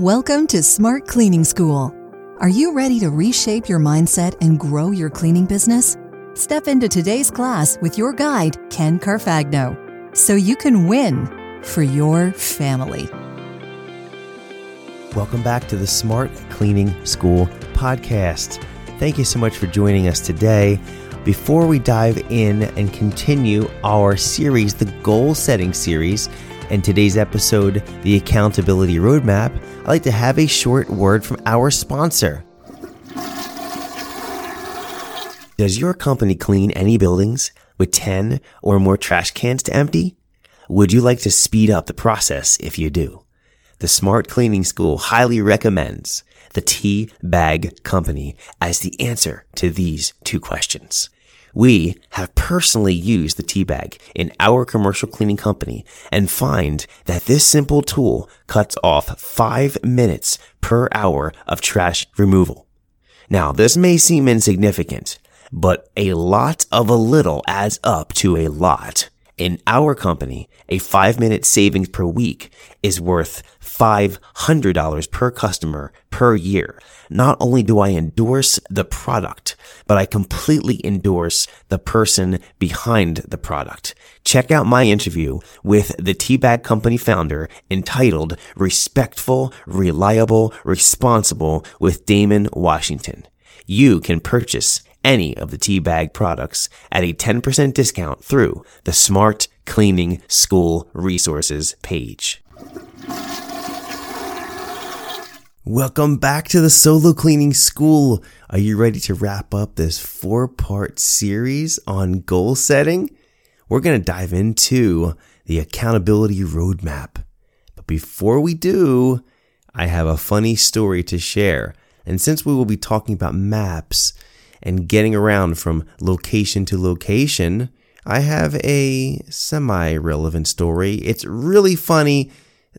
Welcome to Smart Cleaning School. Are you ready to reshape your mindset and grow your cleaning business? Step into today's class with your guide, Ken Carfagno, so you can win for your family. Welcome back to the Smart Cleaning School podcast. Thank you so much for joining us today. Before we dive in and continue our series, the goal setting series, and today's episode, the accountability roadmap, I'd like to have a short word from our sponsor. Does your company clean any buildings with 10 or more trash cans to empty? Would you like to speed up the process if you do? The Smart Cleaning School highly recommends the Tea Bag Company as the answer to these two questions. We have personally used the tea bag in our commercial cleaning company and find that this simple tool cuts off five minutes per hour of trash removal. Now, this may seem insignificant, but a lot of a little adds up to a lot. In our company, a five minute savings per week is worth $500 per customer per year. Not only do I endorse the product, but I completely endorse the person behind the product. Check out my interview with the Teabag Company founder entitled Respectful, Reliable, Responsible with Damon Washington. You can purchase any of the Teabag products at a 10% discount through the Smart Cleaning School resources page. Welcome back to the Solo Cleaning School. Are you ready to wrap up this four part series on goal setting? We're going to dive into the accountability roadmap. But before we do, I have a funny story to share. And since we will be talking about maps and getting around from location to location, I have a semi relevant story. It's really funny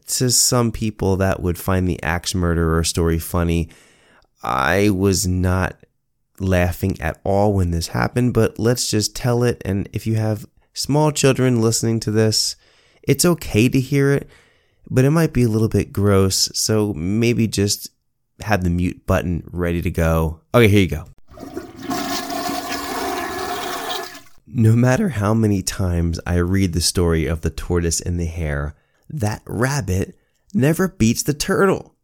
to some people that would find the axe murderer story funny. I was not laughing at all when this happened, but let's just tell it. And if you have small children listening to this, it's okay to hear it, but it might be a little bit gross. So maybe just have the mute button ready to go. Okay, here you go. No matter how many times I read the story of the tortoise and the hare, that rabbit never beats the turtle.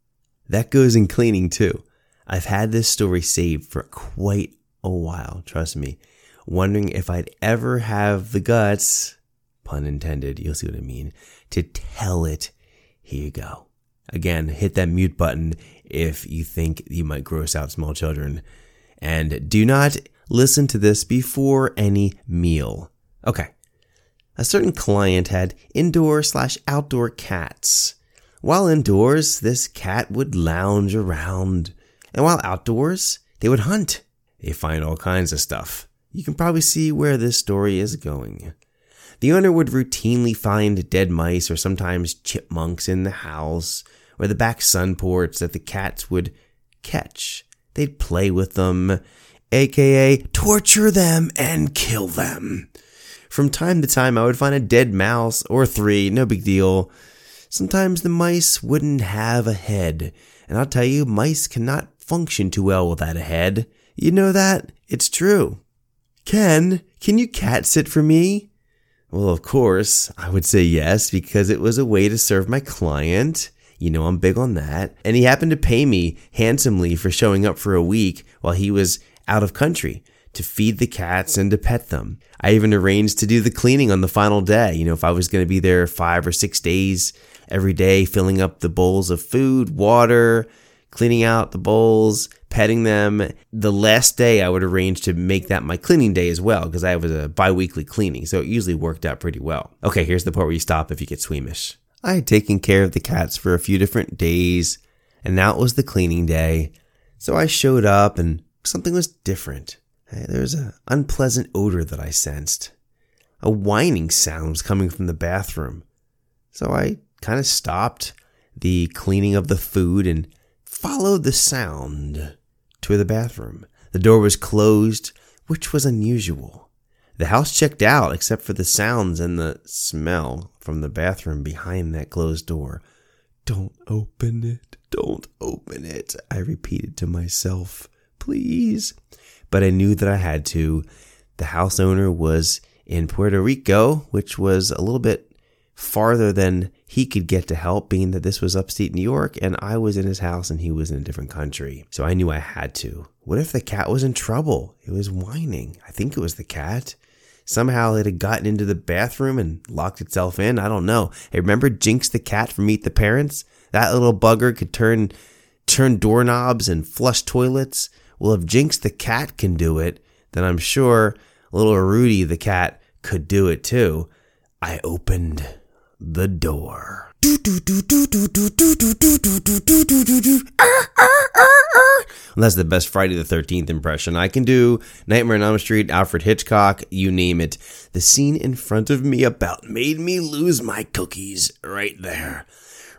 That goes in cleaning too. I've had this story saved for quite a while, trust me, wondering if I'd ever have the guts, pun intended, you'll see what I mean, to tell it. Here you go. Again, hit that mute button if you think you might gross out small children. And do not listen to this before any meal. Okay, a certain client had indoor slash outdoor cats. While indoors, this cat would lounge around, and while outdoors, they would hunt. They find all kinds of stuff. You can probably see where this story is going. The owner would routinely find dead mice or sometimes chipmunks in the house or the back sun porch that the cats would catch. They'd play with them, aka torture them and kill them. From time to time, I would find a dead mouse or three, no big deal. Sometimes the mice wouldn't have a head, and I'll tell you, mice cannot function too well without a head. You know that? It's true. Ken, can you cat sit for me? Well, of course, I would say yes because it was a way to serve my client. You know, I'm big on that. And he happened to pay me handsomely for showing up for a week while he was out of country to feed the cats and to pet them. I even arranged to do the cleaning on the final day. You know, if I was going to be there five or six days every day, filling up the bowls of food, water, cleaning out the bowls, petting them. The last day I would arrange to make that my cleaning day as well because I was a bi-weekly cleaning. So it usually worked out pretty well. Okay, here's the part where you stop if you get squeamish. I had taken care of the cats for a few different days and now it was the cleaning day. So I showed up and something was different. There was an unpleasant odor that I sensed. A whining sound was coming from the bathroom. So I kind of stopped the cleaning of the food and followed the sound to the bathroom. The door was closed, which was unusual. The house checked out except for the sounds and the smell from the bathroom behind that closed door. Don't open it. Don't open it. I repeated to myself, please. But I knew that I had to. The house owner was in Puerto Rico, which was a little bit farther than he could get to help, being that this was upstate New York and I was in his house and he was in a different country. So I knew I had to. What if the cat was in trouble? It was whining. I think it was the cat. Somehow it had gotten into the bathroom and locked itself in. I don't know. Hey, remember Jinx the cat from Meet the Parents? That little bugger could turn turn doorknobs and flush toilets. Well, if Jinx the cat can do it, then I'm sure little Rudy the cat could do it too. I opened the door. That's the best Friday the 13th impression I can do. Nightmare on Elm Street, Alfred Hitchcock, you name it. The scene in front of me about made me lose my cookies right there.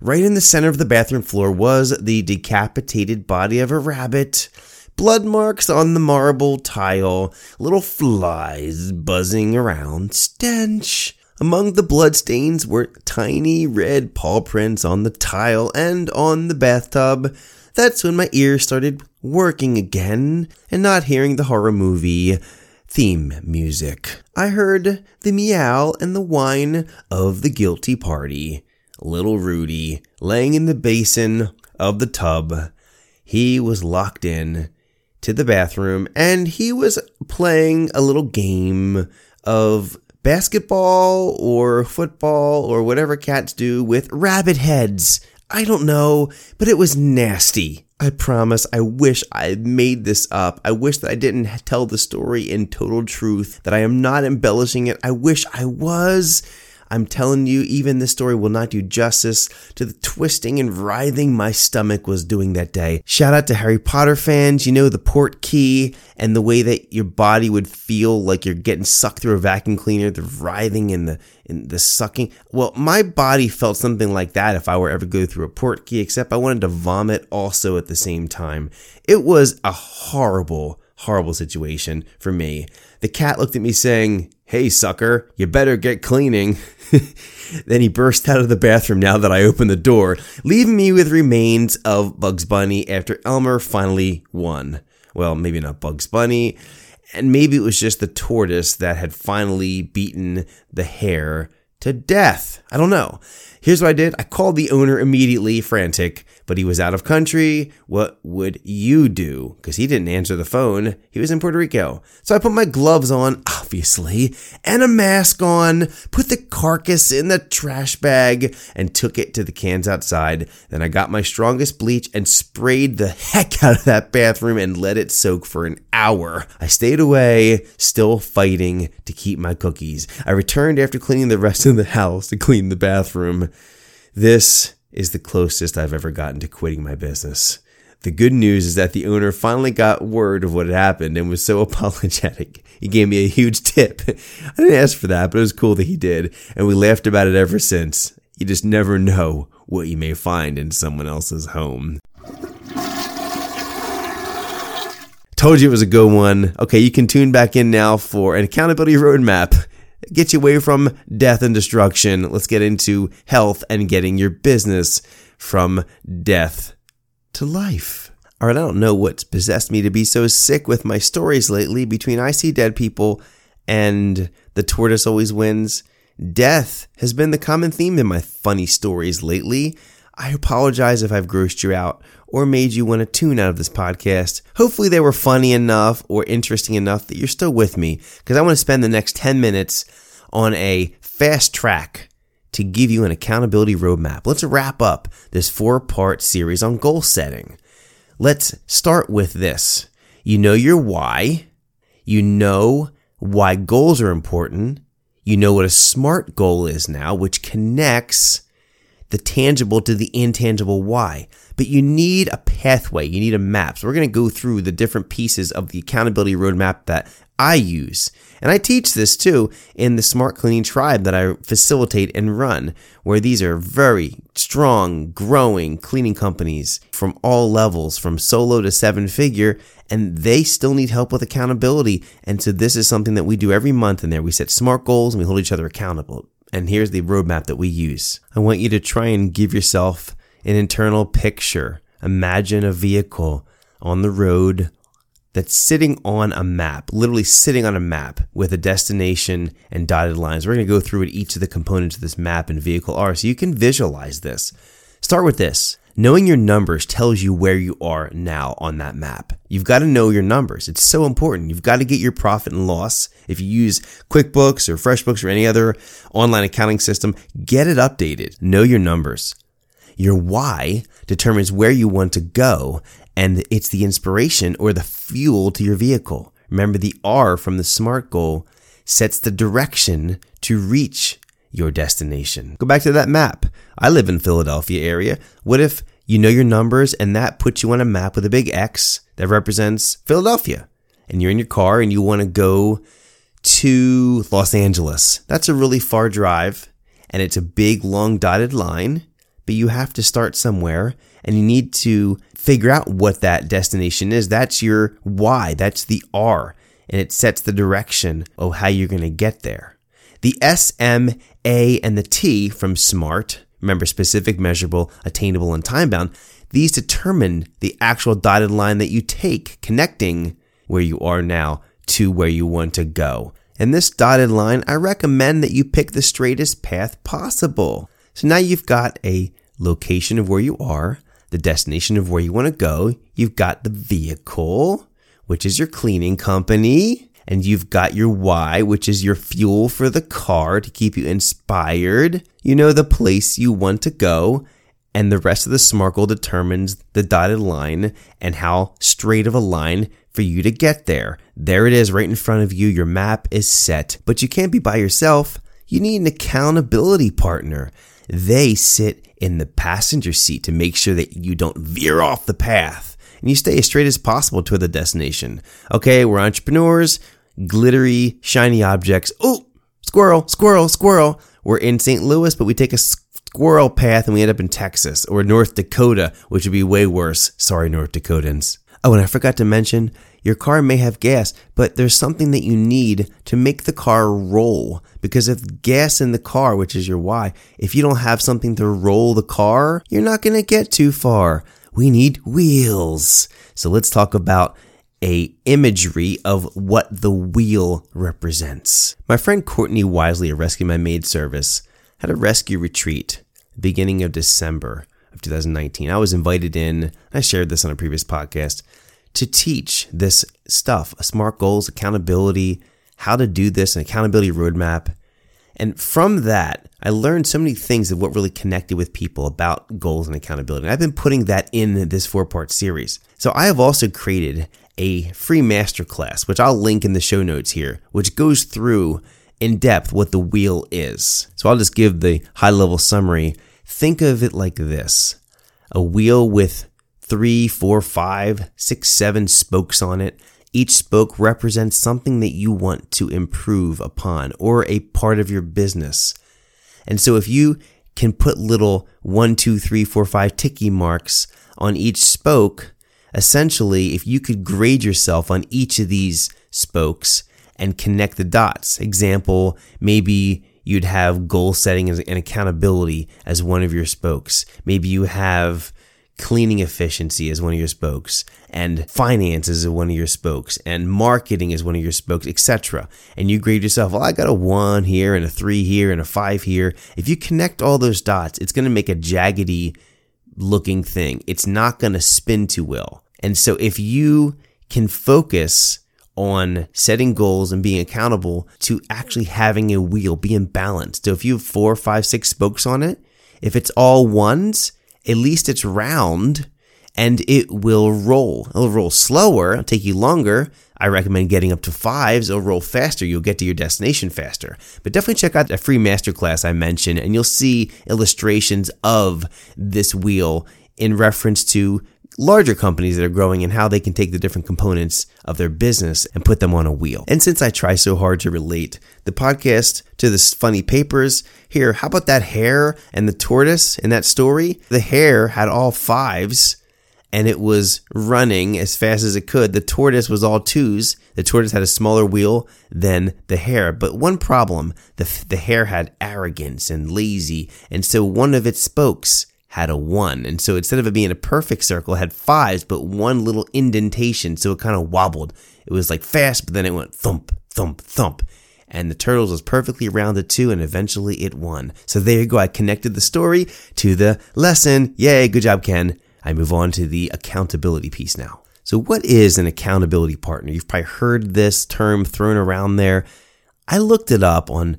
Right in the center of the bathroom floor was the decapitated body of a rabbit. Blood marks on the marble tile, little flies buzzing around, stench. Among the bloodstains were tiny red paw prints on the tile and on the bathtub. That's when my ears started working again and not hearing the horror movie theme music. I heard the meow and the whine of the guilty party. Little Rudy laying in the basin of the tub. He was locked in to the bathroom and he was playing a little game of basketball or football or whatever cats do with rabbit heads. I don't know, but it was nasty. I promise. I wish I made this up. I wish that I didn't tell the story in total truth, that I am not embellishing it. I wish I was. I'm telling you, even this story will not do justice to the twisting and writhing my stomach was doing that day. Shout out to Harry Potter fans. You know, the Portkey and the way that your body would feel like you're getting sucked through a vacuum cleaner, the writhing and the, and the sucking. Well, my body felt something like that if I were ever go through a Portkey, except I wanted to vomit also at the same time. It was a horrible, horrible situation for me. The cat looked at me saying, Hey, sucker, you better get cleaning. then he burst out of the bathroom now that I opened the door, leaving me with remains of Bugs Bunny after Elmer finally won. Well, maybe not Bugs Bunny, and maybe it was just the tortoise that had finally beaten the hare to death. I don't know. Here's what I did I called the owner immediately, frantic but he was out of country. What would you do? Because he didn't answer the phone. He was in Puerto Rico. So I put my gloves on, obviously, and a mask on, put the carcass in the trash bag, and took it to the cans outside. Then I got my strongest bleach and sprayed the heck out of that bathroom and let it soak for an hour. I stayed away, still fighting to keep my cookies. I returned after cleaning the rest of the house to clean the bathroom. This is the closest I've ever gotten to quitting my business. The good news is that the owner finally got word of what had happened and was so apologetic. He gave me a huge tip. I didn't ask for that, but it was cool that he did, and we laughed about it ever since. You just never know what you may find in someone else's home. Told you it was a good one. Okay, you can tune back in now for an accountability roadmap get you away from death and destruction. Let's get into health and getting your business from death to life. All right, I don't know what's possessed me to be so sick with my stories lately between I See Dead People and The Tortoise Always Wins. Death has been the common theme in my funny stories lately. I apologize if I've grossed you out or made you want to tune out of this podcast. Hopefully, they were funny enough or interesting enough that you're still with me because I want to spend the next 10 minutes on a fast track to give you an accountability roadmap. Let's wrap up this four part series on goal setting. Let's start with this. You know your why. You know why goals are important. You know what a SMART goal is now, which connects the tangible to the intangible why. But you need a pathway, you need a map. So we're going to go through the different pieces of the accountability roadmap that I use. And I teach this too in the Smart Cleaning Tribe that I facilitate and run, where these are very strong, growing cleaning companies from all levels, from solo to seven figure, and they still need help with accountability. And so this is something that we do every month in there. We set SMART goals and we hold each other accountable. And here's the roadmap that we use. I want you to try and give yourself an internal picture. Imagine a vehicle on the road that's sitting on a map, literally sitting on a map with a destination and dotted lines. We're going to go through what each of the components of this map and vehicle are so you can visualize this. Start with this. Knowing your numbers tells you where you are now on that map. You've got to know your numbers. It's so important. You've got to get your profit and loss. If you use QuickBooks or FreshBooks or any other online accounting system, get it updated. Know your numbers. Your why determines where you want to go, and it's the inspiration or the fuel to your vehicle. Remember, the R from the SMART goal sets the direction to reach your destination. Go back to that map. I live in Philadelphia area. What if you know your numbers and that puts you on a map with a big X that represents Philadelphia? And you're in your car and you want to go to Los Angeles. That's a really far drive and it's a big long dotted line, but you have to start somewhere and you need to figure out what that destination is. That's your why. That's the R and it sets the direction of how you're going to get there. The S, M, A, and the T from SMART, remember specific, measurable, attainable, and time bound, these determine the actual dotted line that you take connecting where you are now to where you want to go. And this dotted line, I recommend that you pick the straightest path possible. So now you've got a location of where you are, the destination of where you want to go. You've got the vehicle, which is your cleaning company and you've got your why, which is your fuel for the car to keep you inspired. You know the place you want to go, and the rest of the SMART determines the dotted line and how straight of a line for you to get there. There it is right in front of you. Your map is set, but you can't be by yourself. You need an accountability partner. They sit in the passenger seat to make sure that you don't veer off the path and you stay as straight as possible toward the destination. Okay, we're entrepreneurs glittery, shiny objects. Oh, squirrel, squirrel, squirrel. We're in St. Louis, but we take a squirrel path and we end up in Texas or North Dakota, which would be way worse. Sorry, North Dakotans. Oh, and I forgot to mention, your car may have gas, but there's something that you need to make the car roll. Because if gas in the car, which is your why, if you don't have something to roll the car, you're not going to get too far. We need wheels. So let's talk about a imagery of what the wheel represents. My friend Courtney Wisely of Rescue My Maid service had a rescue retreat beginning of December of 2019. I was invited in, I shared this on a previous podcast, to teach this stuff, SMART goals, accountability, how to do this, an accountability roadmap. And from that, I learned so many things of what really connected with people about goals and accountability. And I've been putting that in this four part series. So I have also created a free masterclass, which I'll link in the show notes here, which goes through in depth what the wheel is. So I'll just give the high level summary. Think of it like this a wheel with three, four, five, six, seven spokes on it. Each spoke represents something that you want to improve upon or a part of your business. And so if you can put little one, two, three, four, five ticky marks on each spoke, essentially, if you could grade yourself on each of these spokes and connect the dots, example, maybe you'd have goal setting and accountability as one of your spokes. Maybe you have cleaning efficiency as one of your spokes and finances as one of your spokes and marketing as one of your spokes etc and you grade yourself well i got a one here and a three here and a five here. If you connect all those dots it's going to make a jaggedy looking thing. It's not going to spin too well. And so if you can focus on setting goals and being accountable to actually having a wheel, being balanced. So if you have four, five, six spokes on it, if it's all ones, at least it's round and it will roll. It'll roll slower, it'll take you longer. I recommend getting up to fives. It'll roll faster. You'll get to your destination faster. But definitely check out the free masterclass I mentioned, and you'll see illustrations of this wheel in reference to larger companies that are growing and how they can take the different components of their business and put them on a wheel. And since I try so hard to relate the podcast to this funny papers, here, how about that hare and the tortoise in that story? The hare had all fives and it was running as fast as it could. The tortoise was all twos. The tortoise had a smaller wheel than the hare. But one problem, the, the hare had arrogance and lazy. And so one of its spokes had a one. And so instead of it being a perfect circle, it had fives, but one little indentation. So it kind of wobbled. It was like fast, but then it went thump, thump, thump. And the Turtles was perfectly rounded too, and eventually it won. So there you go. I connected the story to the lesson. Yay, good job, Ken. I move on to the accountability piece now. So what is an accountability partner? You've probably heard this term thrown around there. I looked it up on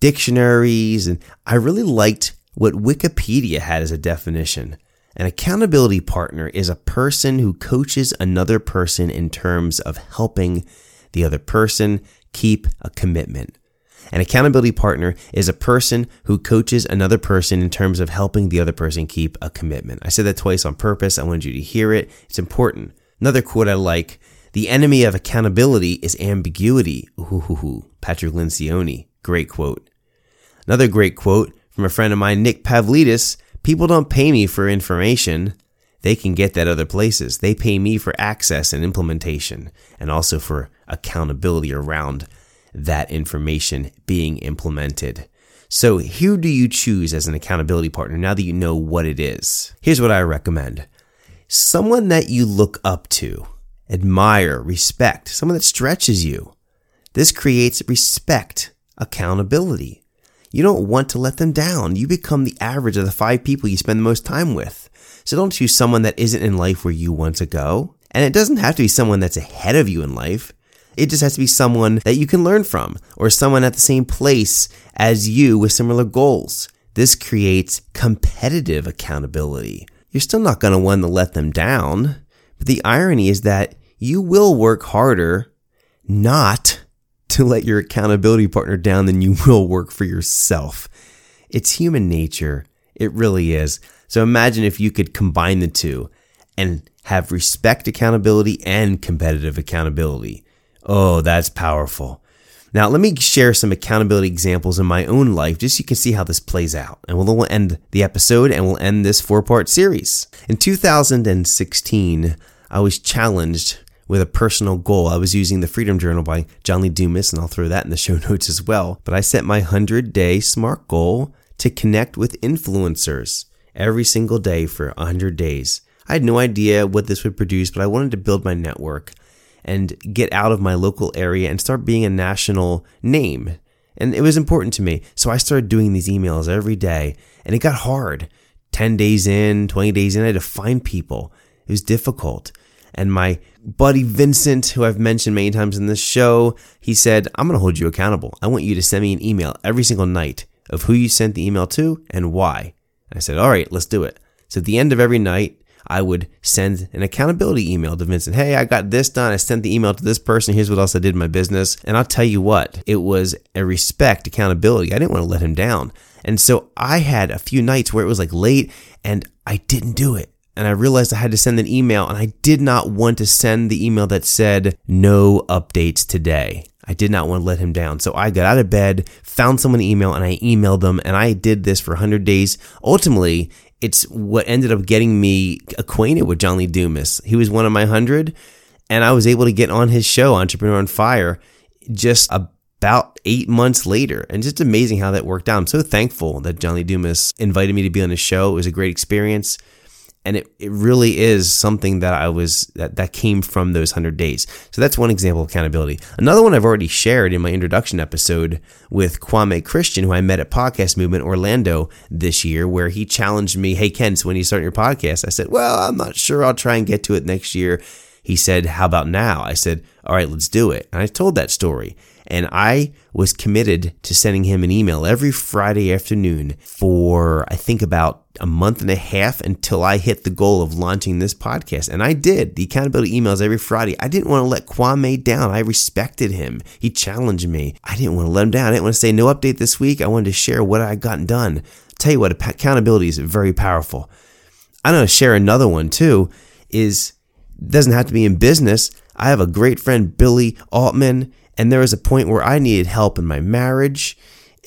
dictionaries and I really liked what Wikipedia had as a definition. An accountability partner is a person who coaches another person in terms of helping the other person keep a commitment. An accountability partner is a person who coaches another person in terms of helping the other person keep a commitment. I said that twice on purpose. I wanted you to hear it. It's important. Another quote I like The enemy of accountability is ambiguity. Ooh, Patrick Lencioni. Great quote. Another great quote from a friend of mine, Nick Pavlidis People don't pay me for information. They can get that other places. They pay me for access and implementation and also for accountability around that information being implemented. So, who do you choose as an accountability partner now that you know what it is? Here's what I recommend someone that you look up to, admire, respect, someone that stretches you. This creates respect, accountability. You don't want to let them down. You become the average of the five people you spend the most time with. So don't choose someone that isn't in life where you want to go. And it doesn't have to be someone that's ahead of you in life. It just has to be someone that you can learn from or someone at the same place as you with similar goals. This creates competitive accountability you're still not going to want to let them down. But the irony is that you will work harder not to let your accountability partner down than you will work for yourself. It's human nature. It really is. So imagine if you could combine the two and have respect accountability and competitive accountability. Oh, that's powerful. Now, let me share some accountability examples in my own life just so you can see how this plays out. And we'll end the episode and we'll end this four part series. In 2016, I was challenged with a personal goal. I was using the Freedom Journal by John Lee Dumas, and I'll throw that in the show notes as well. But I set my 100 day SMART goal to connect with influencers every single day for 100 days. I had no idea what this would produce, but I wanted to build my network and get out of my local area and start being a national name. And it was important to me. So I started doing these emails every day and it got hard. 10 days in, 20 days in, I had to find people. It was difficult. And my buddy Vincent, who I've mentioned many times in this show, he said, I'm going to hold you accountable. I want you to send me an email every single night of who you sent the email to and why. And I said, All right, let's do it. So at the end of every night, I would send an accountability email to Vincent. Hey, I got this done. I sent the email to this person. Here's what else I did in my business. And I'll tell you what, it was a respect accountability. I didn't want to let him down. And so I had a few nights where it was like late and I didn't do it. And I realized I had to send an email and I did not want to send the email that said no updates today. I did not want to let him down. So I got out of bed, found someone to email, and I emailed them. And I did this for 100 days. Ultimately, it's what ended up getting me acquainted with John Lee Dumas. He was one of my hundred, and I was able to get on his show, Entrepreneur on Fire, just about eight months later. And just amazing how that worked out. I'm so thankful that John Lee Dumas invited me to be on his show. It was a great experience and it, it really is something that I was that, that came from those 100 days. So that's one example of accountability. Another one I've already shared in my introduction episode with Kwame Christian, who I met at Podcast Movement Orlando this year, where he challenged me, Hey, Ken, so when you start your podcast, I said, Well, I'm not sure. I'll try and get to it next year. He said, How about now? I said, All right, let's do it. And I told that story. And I was committed to sending him an email every Friday afternoon for, I think, about a month and a half until I hit the goal of launching this podcast. And I did the accountability emails every Friday. I didn't want to let Kwame down. I respected him. He challenged me. I didn't want to let him down. I didn't want to say no update this week. I wanted to share what I had gotten done. Tell you what, accountability is very powerful. I'm going to share another one too is doesn't have to be in business. I have a great friend, Billy Altman. And there was a point where I needed help in my marriage,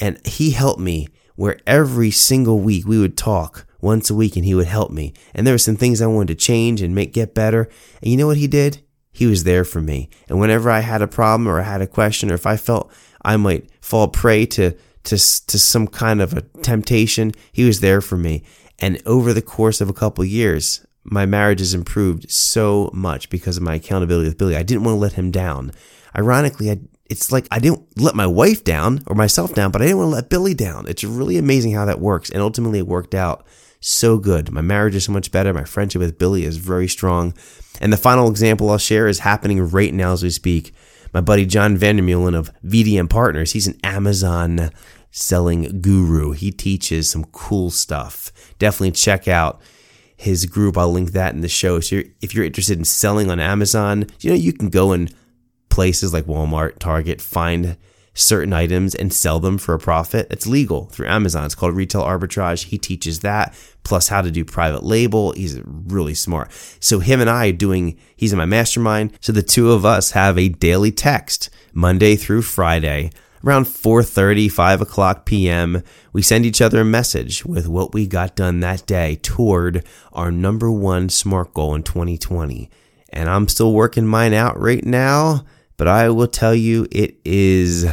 and he helped me where every single week we would talk once a week and he would help me. And there were some things I wanted to change and make get better. And you know what he did? He was there for me. And whenever I had a problem or I had a question or if I felt I might fall prey to to to some kind of a temptation, he was there for me. And over the course of a couple years, my marriage has improved so much because of my accountability with Billy. I didn't want to let him down. Ironically, I, it's like I didn't let my wife down or myself down, but I didn't want to let Billy down. It's really amazing how that works. And ultimately, it worked out so good. My marriage is so much better. My friendship with Billy is very strong. And the final example I'll share is happening right now as we speak. My buddy John Vandermeulen of VDM Partners, he's an Amazon selling guru. He teaches some cool stuff. Definitely check out his group. I'll link that in the show. So if you're interested in selling on Amazon, you know, you can go in places like Walmart, Target, find certain items and sell them for a profit. It's legal through Amazon. It's called retail arbitrage. He teaches that, plus how to do private label. He's really smart. So him and I doing, he's in my mastermind. So the two of us have a daily text Monday through Friday around 4.30 5 o'clock pm we send each other a message with what we got done that day toward our number one smart goal in 2020 and i'm still working mine out right now but i will tell you it is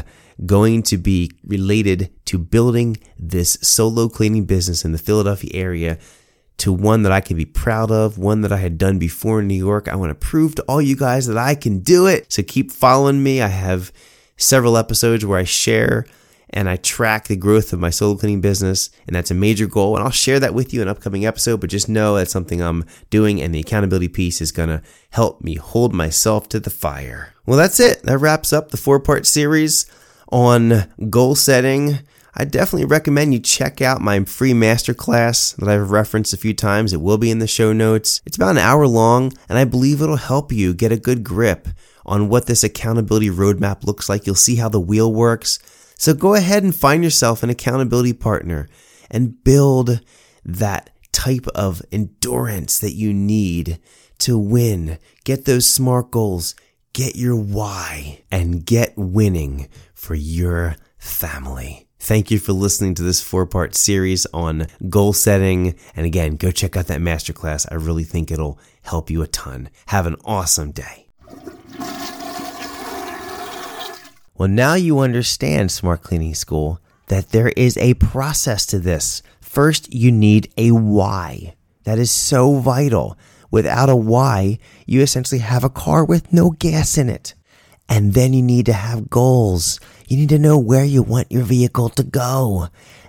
going to be related to building this solo cleaning business in the philadelphia area to one that I can be proud of, one that I had done before in New York. I want to prove to all you guys that I can do it. So keep following me. I have several episodes where I share and I track the growth of my solo cleaning business. And that's a major goal. And I'll share that with you in an upcoming episode, but just know that's something I'm doing. And the accountability piece is going to help me hold myself to the fire. Well, that's it. That wraps up the four part series on goal setting. I definitely recommend you check out my free masterclass that I've referenced a few times. It will be in the show notes. It's about an hour long, and I believe it'll help you get a good grip on what this accountability roadmap looks like. You'll see how the wheel works. So go ahead and find yourself an accountability partner and build that type of endurance that you need to win. Get those smart goals, get your why, and get winning for your family. Thank you for listening to this four part series on goal setting. And again, go check out that masterclass. I really think it'll help you a ton. Have an awesome day. Well, now you understand, Smart Cleaning School, that there is a process to this. First, you need a why. That is so vital. Without a why, you essentially have a car with no gas in it. And then you need to have goals. You need to know where you want your vehicle to go.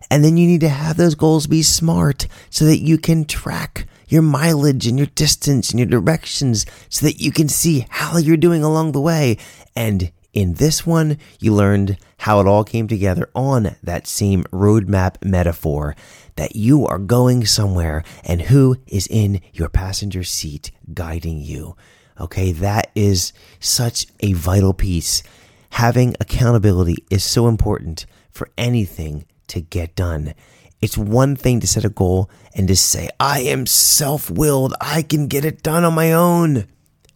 And then you need to have those goals be smart so that you can track your mileage and your distance and your directions so that you can see how you're doing along the way. And in this one, you learned how it all came together on that same roadmap metaphor that you are going somewhere and who is in your passenger seat guiding you. Okay, that is such a vital piece. Having accountability is so important for anything to get done. It's one thing to set a goal and to say, I am self willed, I can get it done on my own.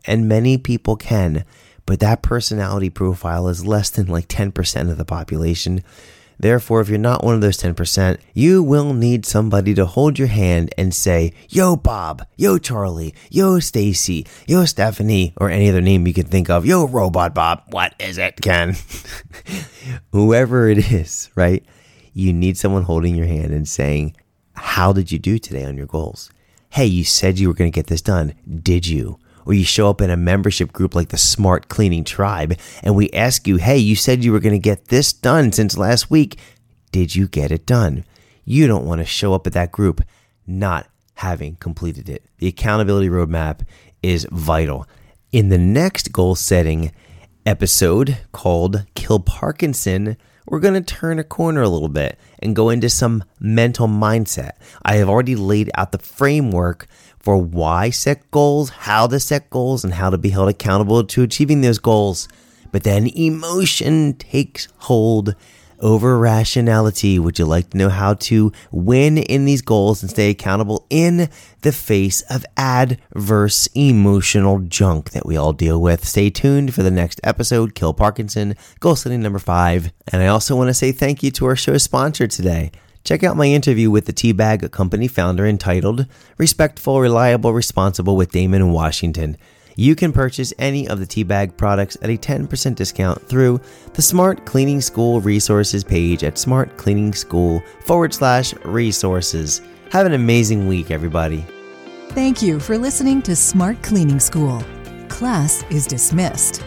And many people can but that personality profile is less than like 10% of the population. Therefore, if you're not one of those 10%, you will need somebody to hold your hand and say, Yo, Bob, yo, Charlie, yo, Stacy, yo, Stephanie, or any other name you can think of, yo, Robot Bob, what is it, Ken? Whoever it is, right? You need someone holding your hand and saying, How did you do today on your goals? Hey, you said you were going to get this done. Did you? Or you show up in a membership group like the Smart Cleaning Tribe, and we ask you, hey, you said you were going to get this done since last week. Did you get it done? You don't want to show up at that group not having completed it. The accountability roadmap is vital. In the next goal setting episode called Kill Parkinson, we're going to turn a corner a little bit and go into some mental mindset. I have already laid out the framework for why set goals, how to set goals, and how to be held accountable to achieving those goals. But then emotion takes hold over rationality. Would you like to know how to win in these goals and stay accountable in the face of adverse emotional junk that we all deal with? Stay tuned for the next episode, Kill Parkinson, goal setting number five. And I also want to say thank you to our show sponsor today. Check out my interview with the Teabag Company founder entitled Respectful, Reliable, Responsible with Damon Washington. You can purchase any of the Teabag products at a 10% discount through the Smart Cleaning School resources page at smartcleaningschool forward slash resources. Have an amazing week, everybody. Thank you for listening to Smart Cleaning School. Class is dismissed.